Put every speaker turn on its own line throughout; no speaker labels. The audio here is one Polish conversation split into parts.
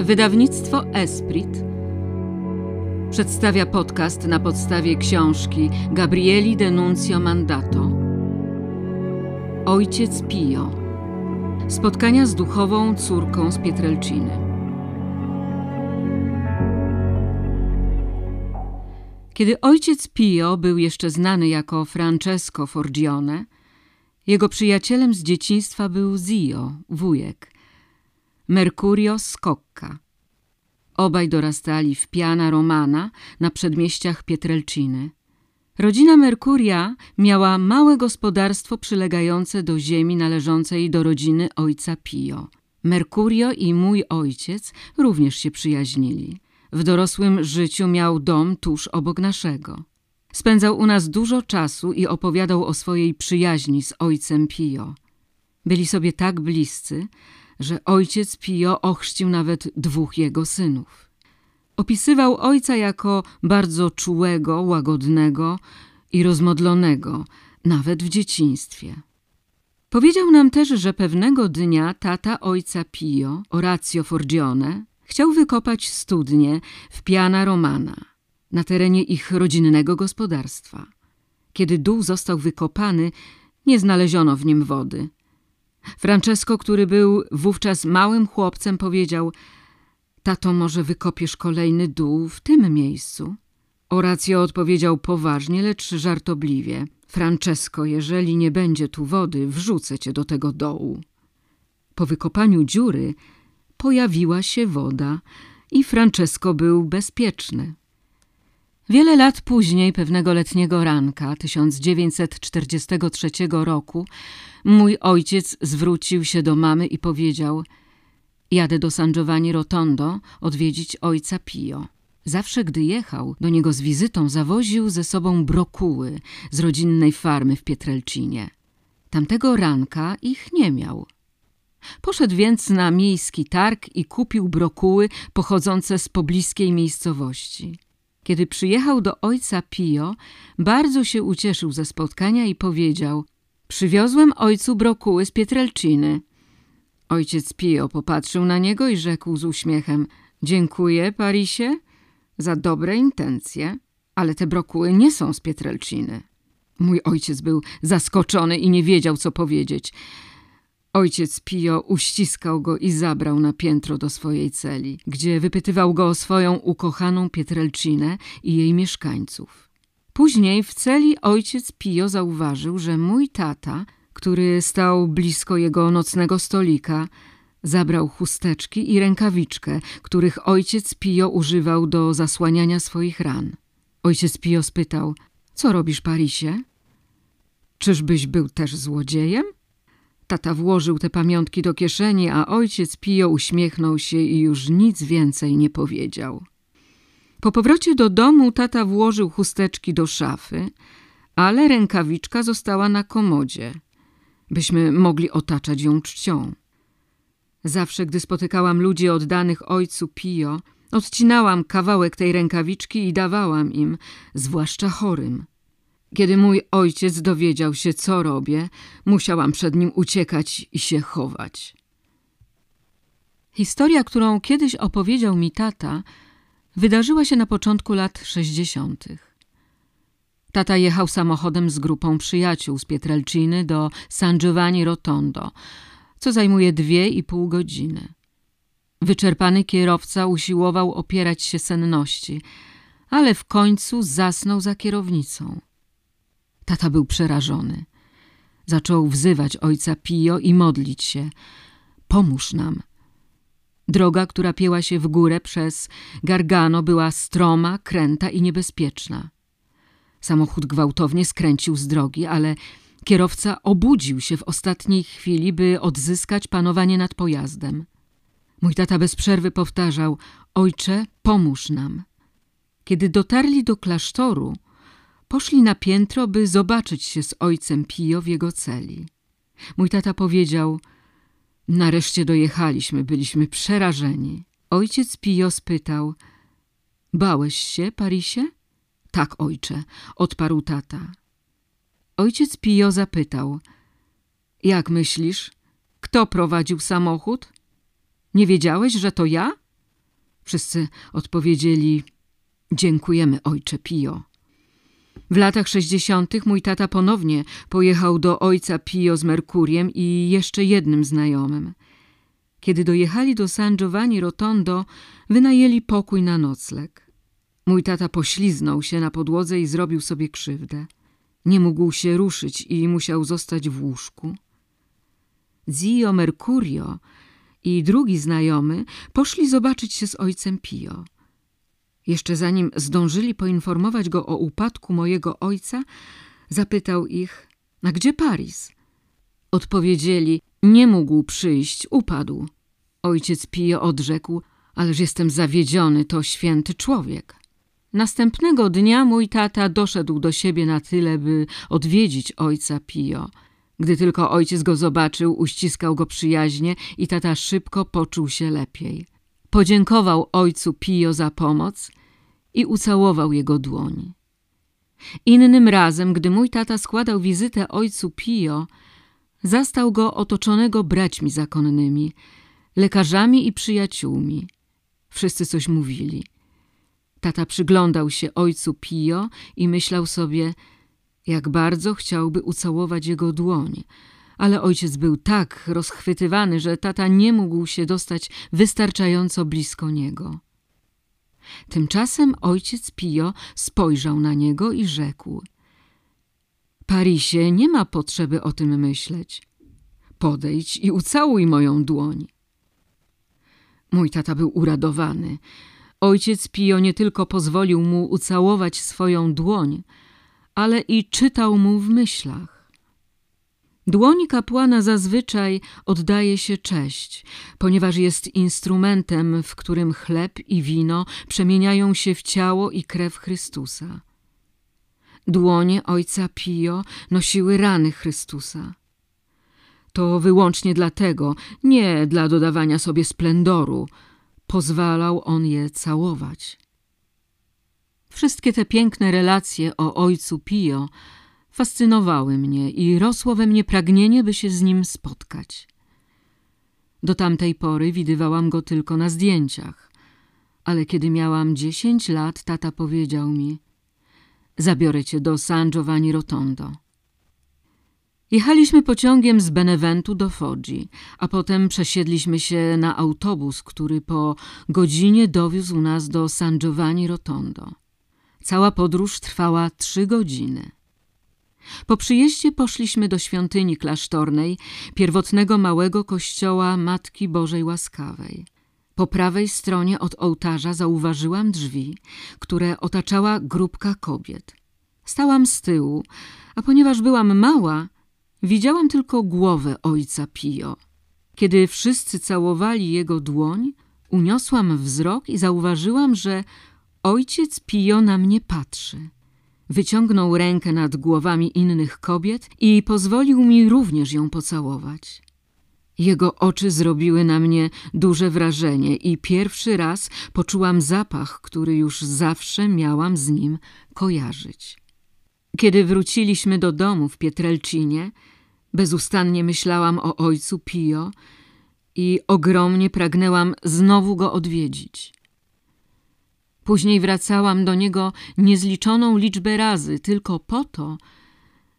Wydawnictwo Esprit przedstawia podcast na podstawie książki Gabrieli Denuncio Mandato. Ojciec Pio. Spotkania z duchową córką z Pietrelciny. Kiedy ojciec Pio był jeszcze znany jako Francesco Forgione, jego przyjacielem z dzieciństwa był Zio, wujek, Mercurio Scocca. Obaj dorastali w Piana Romana na przedmieściach Pietrelciny. Rodzina Mercuria miała małe gospodarstwo przylegające do ziemi należącej do rodziny ojca Pio. Mercurio i mój ojciec również się przyjaźnili. W dorosłym życiu miał dom tuż obok naszego. Spędzał u nas dużo czasu i opowiadał o swojej przyjaźni z ojcem Pio. Byli sobie tak bliscy, że ojciec Pio ochrzcił nawet dwóch jego synów. Opisywał ojca jako bardzo czułego, łagodnego i rozmodlonego, nawet w dzieciństwie. Powiedział nam też, że pewnego dnia tata ojca Pio, Orazio Forgione, chciał wykopać studnię w Piana Romana, na terenie ich rodzinnego gospodarstwa. Kiedy dół został wykopany, nie znaleziono w nim wody – Francesco, który był wówczas małym chłopcem, powiedział Tato, może wykopiesz kolejny dół w tym miejscu? Oracja odpowiedział poważnie, lecz żartobliwie. Francesco, jeżeli nie będzie tu wody, wrzucę cię do tego dołu. Po wykopaniu dziury pojawiła się woda i Francesco był bezpieczny. Wiele lat później, pewnego letniego ranka 1943 roku, Mój ojciec zwrócił się do mamy i powiedział Jadę do San Giovanni Rotondo odwiedzić ojca Pio. Zawsze, gdy jechał do niego z wizytą, zawoził ze sobą brokuły z rodzinnej farmy w Pietrelcinie. Tamtego ranka ich nie miał. Poszedł więc na miejski targ i kupił brokuły pochodzące z pobliskiej miejscowości. Kiedy przyjechał do ojca Pio, bardzo się ucieszył ze spotkania i powiedział Przywiozłem ojcu brokuły z Pietrelciny. Ojciec Pio popatrzył na niego i rzekł z uśmiechem Dziękuję, Parisie, za dobre intencje, ale te brokuły nie są z Pietrelciny. Mój ojciec był zaskoczony i nie wiedział, co powiedzieć. Ojciec Pio uściskał go i zabrał na piętro do swojej celi, gdzie wypytywał go o swoją ukochaną Pietrelcinę i jej mieszkańców. Później w celi ojciec Pio zauważył, że mój tata, który stał blisko jego nocnego stolika, zabrał chusteczki i rękawiczkę, których ojciec Pio używał do zasłaniania swoich ran. Ojciec Pio spytał, co robisz, Parisie? Czyżbyś był też złodziejem? Tata włożył te pamiątki do kieszeni, a ojciec Pio uśmiechnął się i już nic więcej nie powiedział. Po powrocie do domu tata włożył chusteczki do szafy, ale rękawiczka została na komodzie, byśmy mogli otaczać ją czcią. Zawsze, gdy spotykałam ludzi oddanych ojcu Pio, odcinałam kawałek tej rękawiczki i dawałam im, zwłaszcza chorym. Kiedy mój ojciec dowiedział się, co robię, musiałam przed nim uciekać i się chować. Historia, którą kiedyś opowiedział mi tata, wydarzyła się na początku lat sześćdziesiątych. Tata jechał samochodem z grupą przyjaciół z Pietrelciny do San Giovanni Rotondo, co zajmuje dwie i pół godziny. Wyczerpany kierowca usiłował opierać się senności, ale w końcu zasnął za kierownicą. Tata był przerażony. Zaczął wzywać ojca Pio i modlić się. Pomóż nam, Droga, która pięła się w górę przez Gargano, była stroma, kręta i niebezpieczna. Samochód gwałtownie skręcił z drogi, ale kierowca obudził się w ostatniej chwili, by odzyskać panowanie nad pojazdem. Mój tata bez przerwy powtarzał: Ojcze, pomóż nam. Kiedy dotarli do klasztoru, poszli na piętro, by zobaczyć się z ojcem Pio w jego celi. Mój tata powiedział: Nareszcie dojechaliśmy, byliśmy przerażeni. Ojciec Pio spytał, bałeś się, Parisie? Tak, ojcze, odparł tata. Ojciec Pio zapytał, jak myślisz, kto prowadził samochód? Nie wiedziałeś, że to ja? Wszyscy odpowiedzieli: Dziękujemy, ojcze Pio. W latach sześćdziesiątych mój tata ponownie pojechał do ojca Pio z Merkuriem i jeszcze jednym znajomym. Kiedy dojechali do San Giovanni Rotondo, wynajęli pokój na nocleg. Mój tata pośliznął się na podłodze i zrobił sobie krzywdę. Nie mógł się ruszyć i musiał zostać w łóżku. Zio Mercurio i drugi znajomy poszli zobaczyć się z ojcem Pio. Jeszcze zanim zdążyli poinformować go o upadku mojego ojca, zapytał ich, a gdzie Paris? Odpowiedzieli, nie mógł przyjść, upadł. Ojciec Pio odrzekł, ależ jestem zawiedziony, to święty człowiek. Następnego dnia mój tata doszedł do siebie na tyle, by odwiedzić ojca Pio. Gdy tylko ojciec go zobaczył, uściskał go przyjaźnie i tata szybko poczuł się lepiej. Podziękował ojcu Pio za pomoc i ucałował jego dłoń. Innym razem, gdy mój tata składał wizytę ojcu Pio, zastał go otoczonego braćmi zakonnymi, lekarzami i przyjaciółmi. Wszyscy coś mówili. Tata przyglądał się ojcu Pio i myślał sobie, jak bardzo chciałby ucałować jego dłoń, ale ojciec był tak rozchwytywany, że tata nie mógł się dostać wystarczająco blisko niego. Tymczasem ojciec Pio spojrzał na niego i rzekł: Parisie, nie ma potrzeby o tym myśleć. Podejdź i ucałuj moją dłoń. Mój tata był uradowany. Ojciec Pio nie tylko pozwolił mu ucałować swoją dłoń, ale i czytał mu w myślach. Dłoń kapłana zazwyczaj oddaje się cześć, ponieważ jest instrumentem, w którym chleb i wino przemieniają się w ciało i krew Chrystusa. Dłonie ojca Pio nosiły rany Chrystusa. To wyłącznie dlatego, nie dla dodawania sobie splendoru, pozwalał on je całować. Wszystkie te piękne relacje o ojcu Pio fascynowały mnie i rosło we mnie pragnienie, by się z nim spotkać. Do tamtej pory widywałam go tylko na zdjęciach, ale kiedy miałam dziesięć lat, tata powiedział mi – zabiorę cię do San Giovanni Rotondo. Jechaliśmy pociągiem z Beneventu do Foggi, a potem przesiedliśmy się na autobus, który po godzinie dowiózł nas do San Giovanni Rotondo. Cała podróż trwała trzy godziny. Po przyjeździe poszliśmy do świątyni klasztornej, pierwotnego małego kościoła Matki Bożej Łaskawej. Po prawej stronie od ołtarza zauważyłam drzwi, które otaczała grupka kobiet. Stałam z tyłu, a ponieważ byłam mała, widziałam tylko głowę ojca Pio. Kiedy wszyscy całowali jego dłoń, uniosłam wzrok i zauważyłam, że ojciec Pio na mnie patrzy. Wyciągnął rękę nad głowami innych kobiet i pozwolił mi również ją pocałować. Jego oczy zrobiły na mnie duże wrażenie i pierwszy raz poczułam zapach, który już zawsze miałam z nim kojarzyć. Kiedy wróciliśmy do domu w Pietrelcinie, bezustannie myślałam o ojcu Pio i ogromnie pragnęłam znowu go odwiedzić. Później wracałam do niego niezliczoną liczbę razy, tylko po to,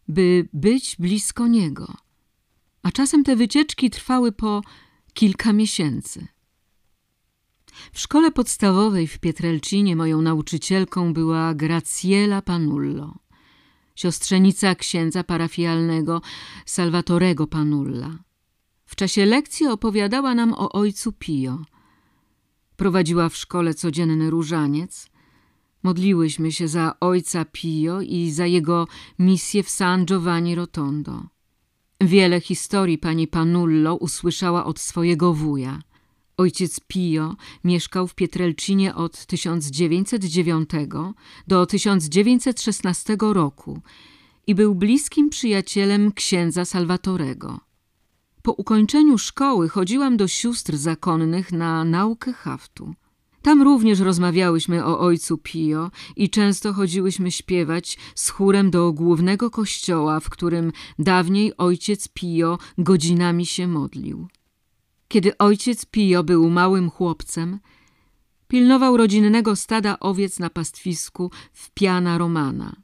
by być blisko niego. A czasem te wycieczki trwały po kilka miesięcy. W szkole podstawowej w Pietrelcinie moją nauczycielką była Graciela Panullo, siostrzenica księdza parafialnego Salvatorego Panulla. W czasie lekcji opowiadała nam o ojcu Pio – Prowadziła w szkole codzienny różaniec. Modliłyśmy się za ojca Pio i za jego misję w San Giovanni Rotondo. Wiele historii pani Panullo usłyszała od swojego wuja. Ojciec Pio mieszkał w Pietrelcinie od 1909 do 1916 roku i był bliskim przyjacielem księdza Salvatorego. Po ukończeniu szkoły chodziłam do sióstr zakonnych na naukę haftu. Tam również rozmawiałyśmy o ojcu Pio i często chodziłyśmy śpiewać z chórem do głównego kościoła, w którym dawniej ojciec Pio godzinami się modlił. Kiedy ojciec Pio był małym chłopcem, Pilnował rodzinnego stada owiec na pastwisku w Piana Romana.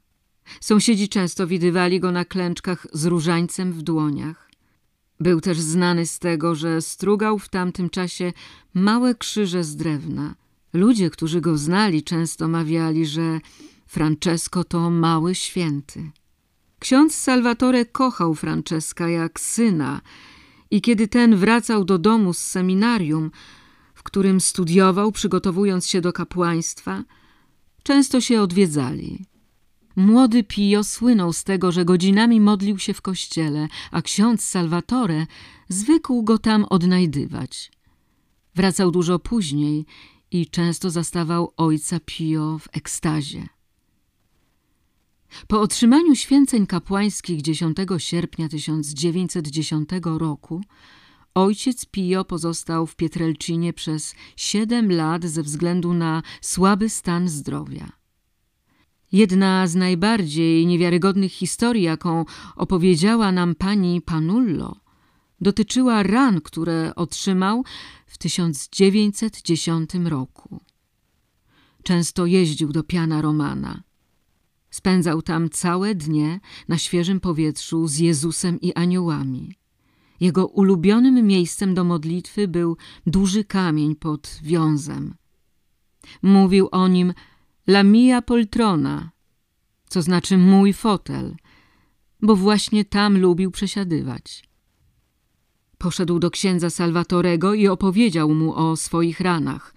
Sąsiedzi często widywali go na klęczkach z różańcem w dłoniach. Był też znany z tego, że strugał w tamtym czasie małe krzyże z drewna. Ludzie, którzy go znali, często mawiali, że Francesco to mały święty. Ksiądz Salvatore kochał Franceska jak syna i kiedy ten wracał do domu z seminarium, w którym studiował, przygotowując się do kapłaństwa, często się odwiedzali. Młody Pio słynął z tego, że godzinami modlił się w kościele, a ksiądz Salvatore zwykł go tam odnajdywać. Wracał dużo później i często zastawał ojca Pio w ekstazie. Po otrzymaniu święceń kapłańskich 10 sierpnia 1910 roku ojciec Pio pozostał w Pietrelcinie przez siedem lat ze względu na słaby stan zdrowia. Jedna z najbardziej niewiarygodnych historii, jaką opowiedziała nam pani Panullo, dotyczyła ran, które otrzymał w 1910 roku. Często jeździł do Piana Romana. Spędzał tam całe dnie na świeżym powietrzu z Jezusem i aniołami. Jego ulubionym miejscem do modlitwy był duży kamień pod wiązem. Mówił o nim La mia poltrona, co znaczy mój fotel, bo właśnie tam lubił przesiadywać. Poszedł do księdza Salvatorego i opowiedział mu o swoich ranach,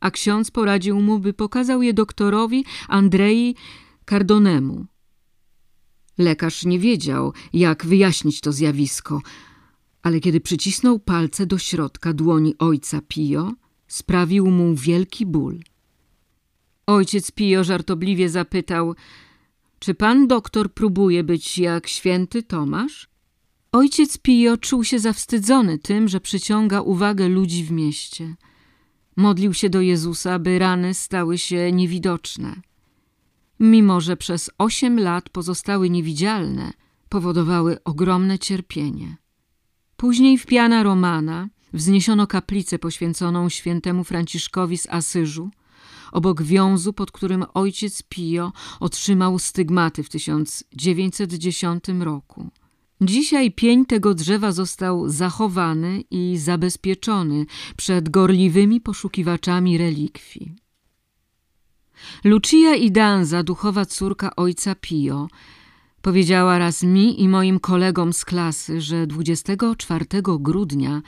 a ksiądz poradził mu, by pokazał je doktorowi Andrei Cardonemu. Lekarz nie wiedział, jak wyjaśnić to zjawisko, ale kiedy przycisnął palce do środka dłoni ojca Pio, sprawił mu wielki ból. Ojciec Pio żartobliwie zapytał, czy pan doktor próbuje być jak święty Tomasz? Ojciec Pio czuł się zawstydzony tym, że przyciąga uwagę ludzi w mieście. Modlił się do Jezusa, by rany stały się niewidoczne. Mimo, że przez osiem lat pozostały niewidzialne, powodowały ogromne cierpienie. Później w Piana Romana wzniesiono kaplicę poświęconą świętemu Franciszkowi z Asyżu, obok wiązu, pod którym ojciec Pio otrzymał stygmaty w 1910 roku. Dzisiaj pień tego drzewa został zachowany i zabezpieczony przed gorliwymi poszukiwaczami relikwii. Lucia Idanza, duchowa córka ojca Pio, powiedziała raz mi i moim kolegom z klasy, że 24 grudnia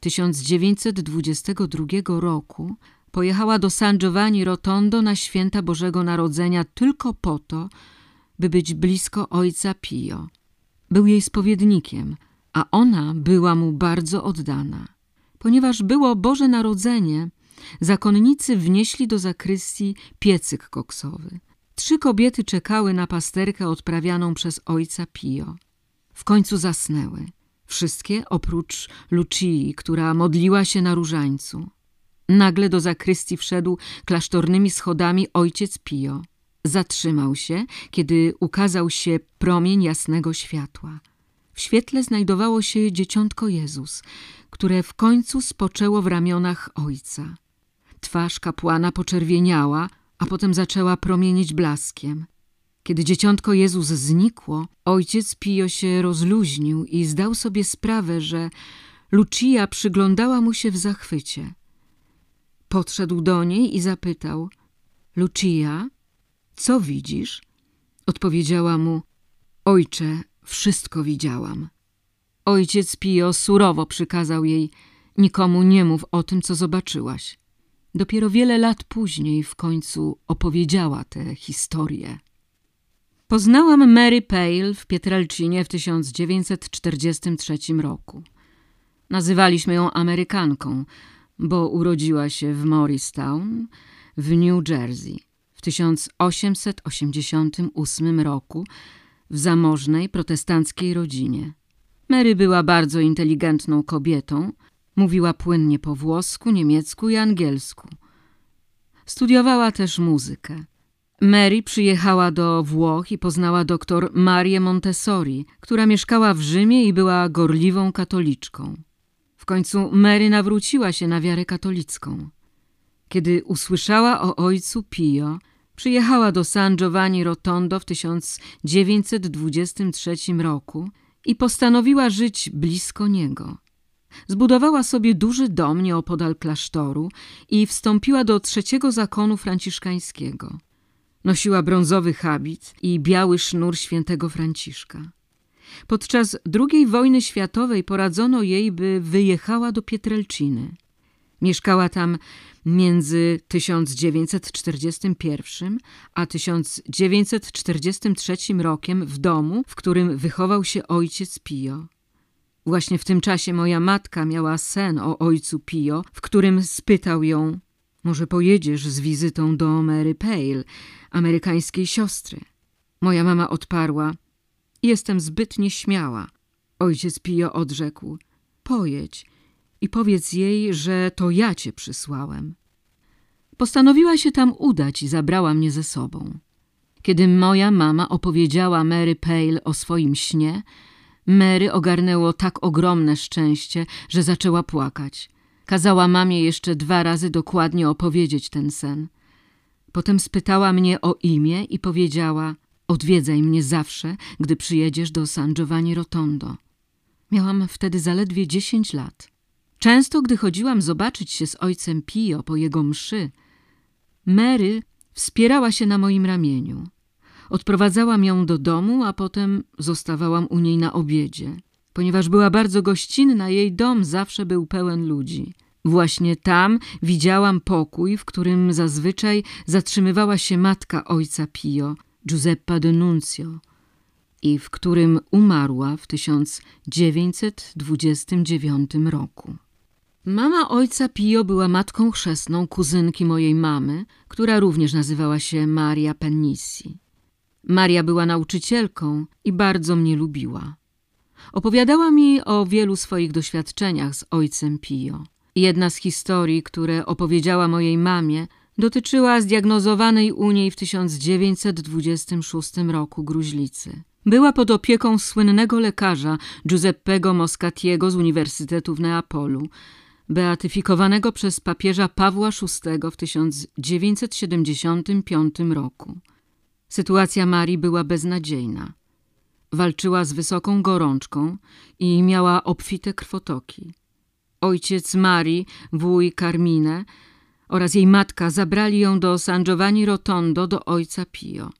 1922 roku pojechała do San Giovanni Rotondo na święta Bożego Narodzenia tylko po to, by być blisko ojca Pio. Był jej spowiednikiem, a ona była mu bardzo oddana. Ponieważ było Boże Narodzenie, zakonnicy wnieśli do zakrystii piecyk koksowy. Trzy kobiety czekały na pasterkę odprawianą przez ojca Pio. W końcu zasnęły. Wszystkie oprócz Lucii, która modliła się na różańcu. Nagle do zakrystii wszedł klasztornymi schodami ojciec Pio. Zatrzymał się, kiedy ukazał się promień jasnego światła. W świetle znajdowało się dzieciątko Jezus, które w końcu spoczęło w ramionach ojca. Twarz kapłana poczerwieniała, a potem zaczęła promienić blaskiem. Kiedy dzieciątko Jezus znikło, ojciec Pio się rozluźnił i zdał sobie sprawę, że Lucia przyglądała mu się w zachwycie. Podszedł do niej i zapytał – Lucia, co widzisz? Odpowiedziała mu – Ojcze, wszystko widziałam. Ojciec Pio surowo przykazał jej – nikomu nie mów o tym, co zobaczyłaś. Dopiero wiele lat później w końcu opowiedziała tę historię. Poznałam Mary Pale w Pietrelcinie w 1943 roku. Nazywaliśmy ją Amerykanką, bo urodziła się w Morristown w New Jersey w 1888 roku w zamożnej protestanckiej rodzinie. Mary była bardzo inteligentną kobietą, mówiła płynnie po włosku, niemiecku i angielsku. Studiowała też muzykę. Mary przyjechała do Włoch i poznała doktor Marię Montessori, która mieszkała w Rzymie i była gorliwą katoliczką. W końcu Mary nawróciła się na wiarę katolicką. Kiedy usłyszała o ojcu Pio, przyjechała do San Giovanni Rotondo w 1923 roku i postanowiła żyć blisko niego. Zbudowała sobie duży dom nieopodal klasztoru i wstąpiła do trzeciego zakonu franciszkańskiego. Nosiła brązowy habit i biały sznur świętego Franciszka. Podczas II wojny światowej poradzono jej, by wyjechała do Pietrelciny. Mieszkała tam między 1941 a 1943 rokiem w domu, w którym wychował się ojciec Pio. Właśnie w tym czasie moja matka miała sen o ojcu Pio, w którym spytał ją, może pojedziesz z wizytą do Mary Pale, amerykańskiej siostry. Moja mama odparła, jestem zbyt nieśmiała. Ojciec Pio odrzekł, pojedź i powiedz jej, że to ja cię przysłałem. Postanowiła się tam udać i zabrała mnie ze sobą. Kiedy moja mama opowiedziała Mary Pale o swoim śnie, Mary ogarnęło tak ogromne szczęście, że zaczęła płakać. Kazała mamie jeszcze dwa razy dokładnie opowiedzieć ten sen. Potem spytała mnie o imię i powiedziała: Odwiedzaj mnie zawsze, gdy przyjedziesz do San Giovanni Rotondo. Miałam wtedy zaledwie dziesięć lat. Często, gdy chodziłam zobaczyć się z ojcem Pio po jego mszy, Mary wspierała się na moim ramieniu. Odprowadzałam ją do domu, a potem zostawałam u niej na obiedzie. Ponieważ była bardzo gościnna, jej dom zawsze był pełen ludzi. Właśnie tam widziałam pokój, w którym zazwyczaj zatrzymywała się matka ojca Pio, Giuseppa Denuncio, i w którym umarła w 1929 roku. Mama ojca Pio była matką chrzestną kuzynki mojej mamy, która również nazywała się Maria Pennissi. Maria była nauczycielką i bardzo mnie lubiła. Opowiadała mi o wielu swoich doświadczeniach z ojcem Pio. Jedna z historii, które opowiedziała mojej mamie, dotyczyła zdiagnozowanej u niej w 1926 roku gruźlicy. Była pod opieką słynnego lekarza Giuseppego Moscatiego z Uniwersytetu w Neapolu, beatyfikowanego przez papieża Pawła VI w 1975 roku. Sytuacja Marii była beznadziejna. Walczyła z wysoką gorączką i miała obfite krwotoki. Ojciec Marii, wuj Carmine oraz jej matka zabrali ją do San Giovanni Rotondo do ojca Pio.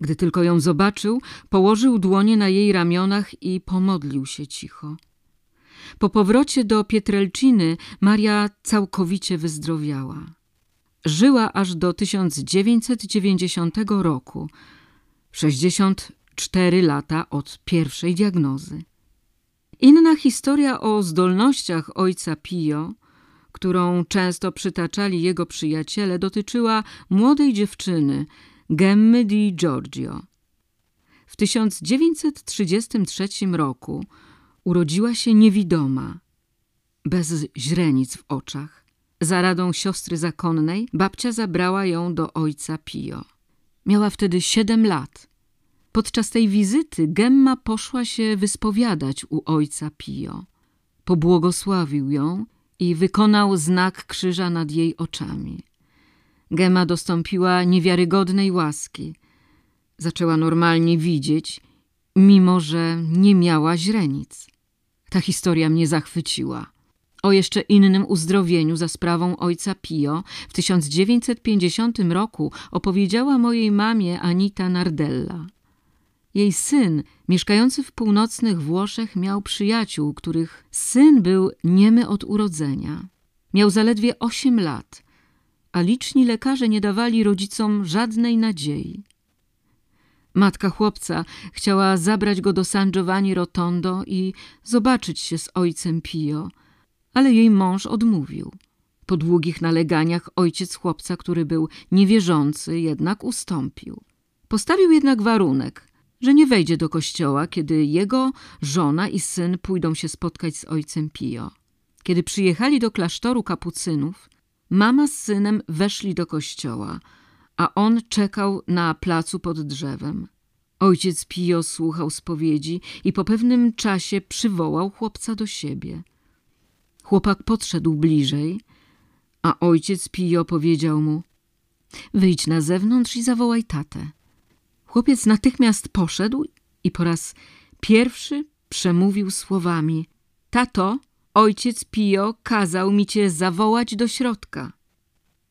Gdy tylko ją zobaczył, położył dłonie na jej ramionach i pomodlił się cicho. Po powrocie do Pietrelciny Maria całkowicie wyzdrowiała. Żyła aż do 1990 roku, 64 lata od pierwszej diagnozy. Inna historia o zdolnościach ojca Pio, którą często przytaczali jego przyjaciele, dotyczyła młodej dziewczyny, Gemmy di Giorgio. W 1933 roku urodziła się niewidoma, bez źrenic w oczach. Za radą siostry zakonnej babcia zabrała ją do ojca Pio. Miała wtedy siedem lat. Podczas tej wizyty Gemma poszła się wyspowiadać u ojca Pio. Pobłogosławił ją i wykonał znak krzyża nad jej oczami. Gemma dostąpiła niewiarygodnej łaski. Zaczęła normalnie widzieć, mimo że nie miała źrenic. Ta historia mnie zachwyciła. O jeszcze innym uzdrowieniu za sprawą ojca Pio w 1950 roku opowiedziała mojej mamie Anita Nardella. Jej syn, mieszkający w północnych Włoszech, miał przyjaciół, których syn był niemy od urodzenia. Miał zaledwie osiem lat, a liczni lekarze nie dawali rodzicom żadnej nadziei. Matka chłopca chciała zabrać go do San Giovanni Rotondo i zobaczyć się z ojcem Pio, ale jej mąż odmówił. Po długich naleganiach ojciec chłopca, który był niewierzący, jednak ustąpił. Postawił jednak warunek, że nie wejdzie do kościoła, kiedy jego żona i syn pójdą się spotkać z ojcem Pio. Kiedy przyjechali do klasztoru kapucynów, mama z synem weszli do kościoła, a on czekał na placu pod drzewem. Ojciec Pio słuchał spowiedzi i po pewnym czasie przywołał chłopca do siebie. Chłopak podszedł bliżej, a ojciec Pio powiedział mu Wyjdź na zewnątrz i zawołaj tatę. Chłopiec natychmiast poszedł i po raz pierwszy przemówił słowami Tato, ojciec Pio kazał mi cię zawołać do środka.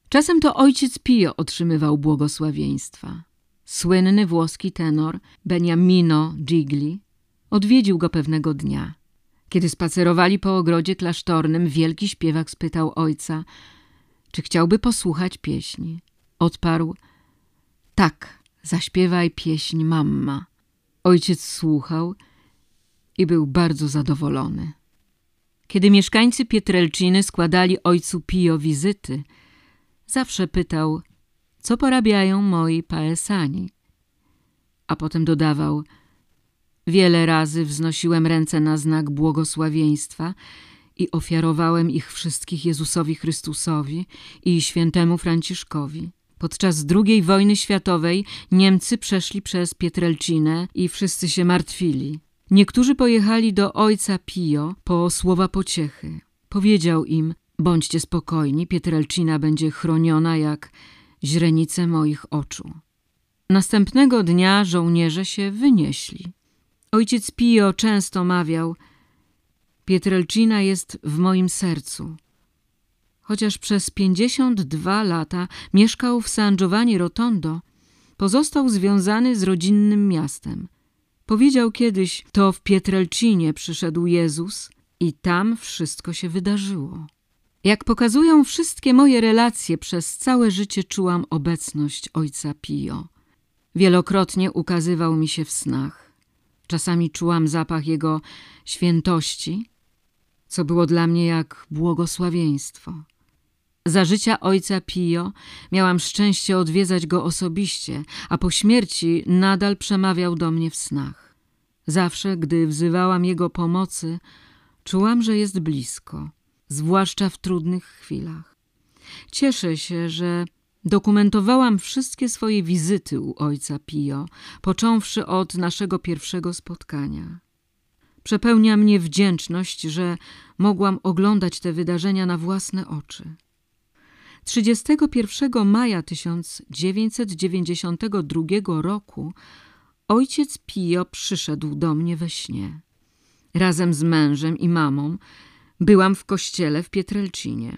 Czasem to ojciec Pio otrzymywał błogosławieństwa. Słynny włoski tenor Beniamino Gigli odwiedził go pewnego dnia. Kiedy spacerowali po ogrodzie klasztornym, wielki śpiewak spytał ojca, czy chciałby posłuchać pieśni. Odparł, tak, zaśpiewaj pieśń mamma. Ojciec słuchał i był bardzo zadowolony. Kiedy mieszkańcy Pietrelciny składali ojcu Pio wizyty, zawsze pytał, co porabiają moi paesani. A potem dodawał, wiele razy wznosiłem ręce na znak błogosławieństwa i ofiarowałem ich wszystkich Jezusowi Chrystusowi i świętemu Franciszkowi. Podczas II wojny światowej Niemcy przeszli przez Pietrelcinę i wszyscy się martwili. Niektórzy pojechali do ojca Pio po słowa pociechy. Powiedział im, bądźcie spokojni, Pietrelcina będzie chroniona jak źrenice moich oczu. Następnego dnia żołnierze się wynieśli. Ojciec Pio często mawiał, Pietrelcina jest w moim sercu. Chociaż przez pięćdziesiąt dwa lata mieszkał w San Giovanni Rotondo, pozostał związany z rodzinnym miastem. Powiedział kiedyś, to w Pietrelcinie przyszedł Jezus i tam wszystko się wydarzyło. Jak pokazują wszystkie moje relacje, przez całe życie czułam obecność ojca Pio. Wielokrotnie ukazywał mi się w snach. Czasami czułam zapach jego świętości, co było dla mnie jak błogosławieństwo. Za życia ojca Pio miałam szczęście odwiedzać go osobiście, a po śmierci nadal przemawiał do mnie w snach. Zawsze, gdy wzywałam jego pomocy, czułam, że jest blisko, zwłaszcza w trudnych chwilach. Cieszę się, że dokumentowałam wszystkie swoje wizyty u ojca Pio, począwszy od naszego pierwszego spotkania. Przepełnia mnie wdzięczność, że mogłam oglądać te wydarzenia na własne oczy. 31 maja 1992 roku ojciec Pio przyszedł do mnie we śnie. Razem z mężem i mamą byłam w kościele w Pietrelcinie.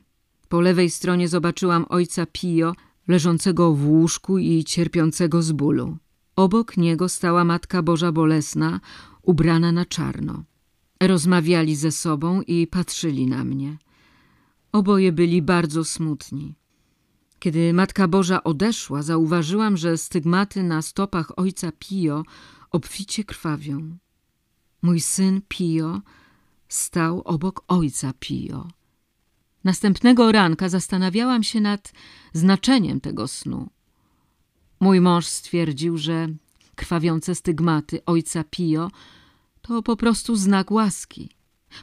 Po lewej stronie zobaczyłam ojca Pio leżącego w łóżku i cierpiącego z bólu. Obok niego stała Matka Boża Bolesna, ubrana na czarno. Rozmawiali ze sobą i patrzyli na mnie. Oboje byli bardzo smutni. Kiedy Matka Boża odeszła, zauważyłam, że stygmaty na stopach ojca Pio obficie krwawią. Mój syn Pio stał obok ojca Pio. Następnego ranka zastanawiałam się nad znaczeniem tego snu. Mój mąż stwierdził, że krwawiące stygmaty ojca Pio to po prostu znak łaski.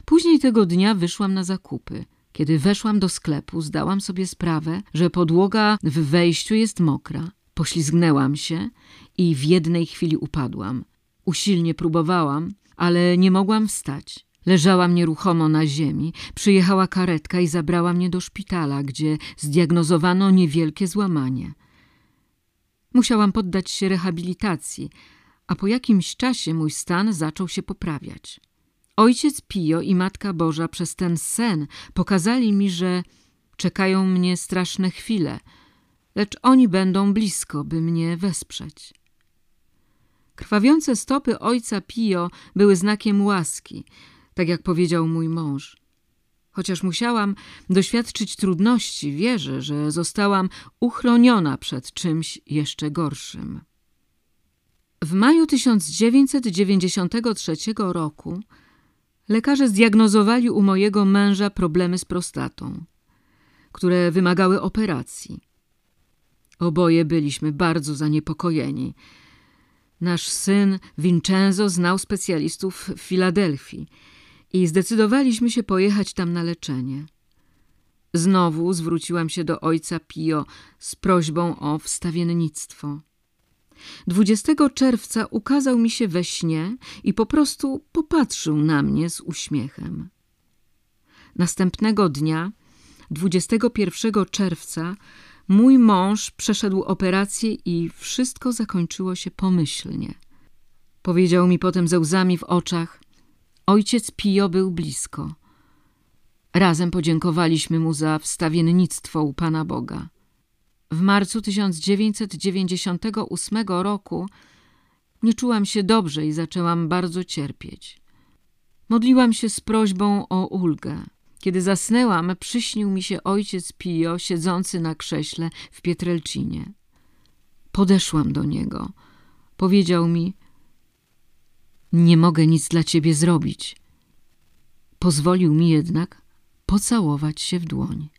Później tego dnia wyszłam na zakupy. Kiedy weszłam do sklepu, zdałam sobie sprawę, że podłoga w wejściu jest mokra. Poślizgnęłam się i w jednej chwili upadłam. Usilnie próbowałam, ale nie mogłam wstać. Leżałam nieruchomo na ziemi, przyjechała karetka i zabrała mnie do szpitala, gdzie zdiagnozowano niewielkie złamanie. Musiałam poddać się rehabilitacji, a po jakimś czasie mój stan zaczął się poprawiać. Ojciec Pio i Matka Boża przez ten sen pokazali mi, że czekają mnie straszne chwile, lecz oni będą blisko, by mnie wesprzeć. Krwawiące stopy ojca Pio były znakiem łaski, tak jak powiedział mój mąż. Chociaż musiałam doświadczyć trudności, wierzę, że zostałam uchroniona przed czymś jeszcze gorszym. W maju 1993 roku lekarze zdiagnozowali u mojego męża problemy z prostatą, które wymagały operacji. Oboje byliśmy bardzo zaniepokojeni. Nasz syn Vincenzo znał specjalistów w Filadelfii i zdecydowaliśmy się pojechać tam na leczenie. Znowu zwróciłam się do ojca Pio z prośbą o wstawiennictwo. 20 czerwca ukazał mi się we śnie i po prostu popatrzył na mnie z uśmiechem. Następnego dnia 21 czerwca mój mąż przeszedł operację i wszystko zakończyło się pomyślnie. Powiedział mi potem ze łzami w oczach: Ojciec Pio był blisko. Razem podziękowaliśmy mu za wstawiennictwo u Pana Boga. W marcu 1998 roku nie czułam się dobrze i zaczęłam bardzo cierpieć. Modliłam się z prośbą o ulgę. Kiedy zasnęłam, przyśnił mi się ojciec Pio siedzący na krześle w Pietrelcinie. Podeszłam do niego. Powiedział mi: Nie mogę nic dla ciebie zrobić. Pozwolił mi jednak pocałować się w dłoń.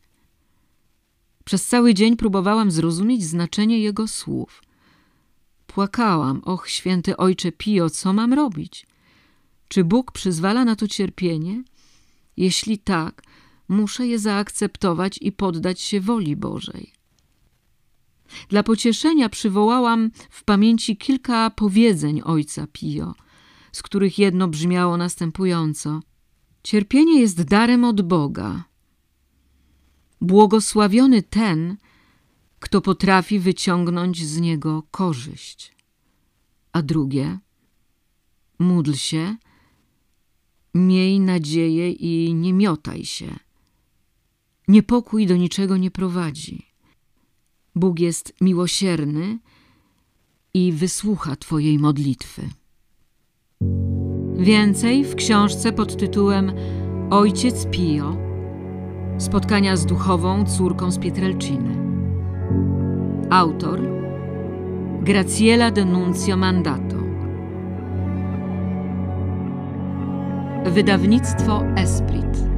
Przez cały dzień próbowałam zrozumieć znaczenie jego słów. Płakałam, och, święty ojcze Pio, co mam robić? Czy Bóg przyzwala na to cierpienie? Jeśli tak, muszę je zaakceptować i poddać się woli Bożej. Dla pocieszenia przywołałam w pamięci kilka powiedzeń ojca Pio, z których jedno brzmiało następująco: Cierpienie jest darem od Boga. Błogosławiony ten, kto potrafi wyciągnąć z niego korzyść. A drugie: Módl się Miej nadzieję i nie miotaj się. Niepokój do niczego nie prowadzi. Bóg jest miłosierny i wysłucha Twojej modlitwy. Więcej w książce pod tytułem Ojciec Pio Spotkania z duchową córką z Pietrelciny. Autor Graciela Denuncio Mandato Wydawnictwo Esprit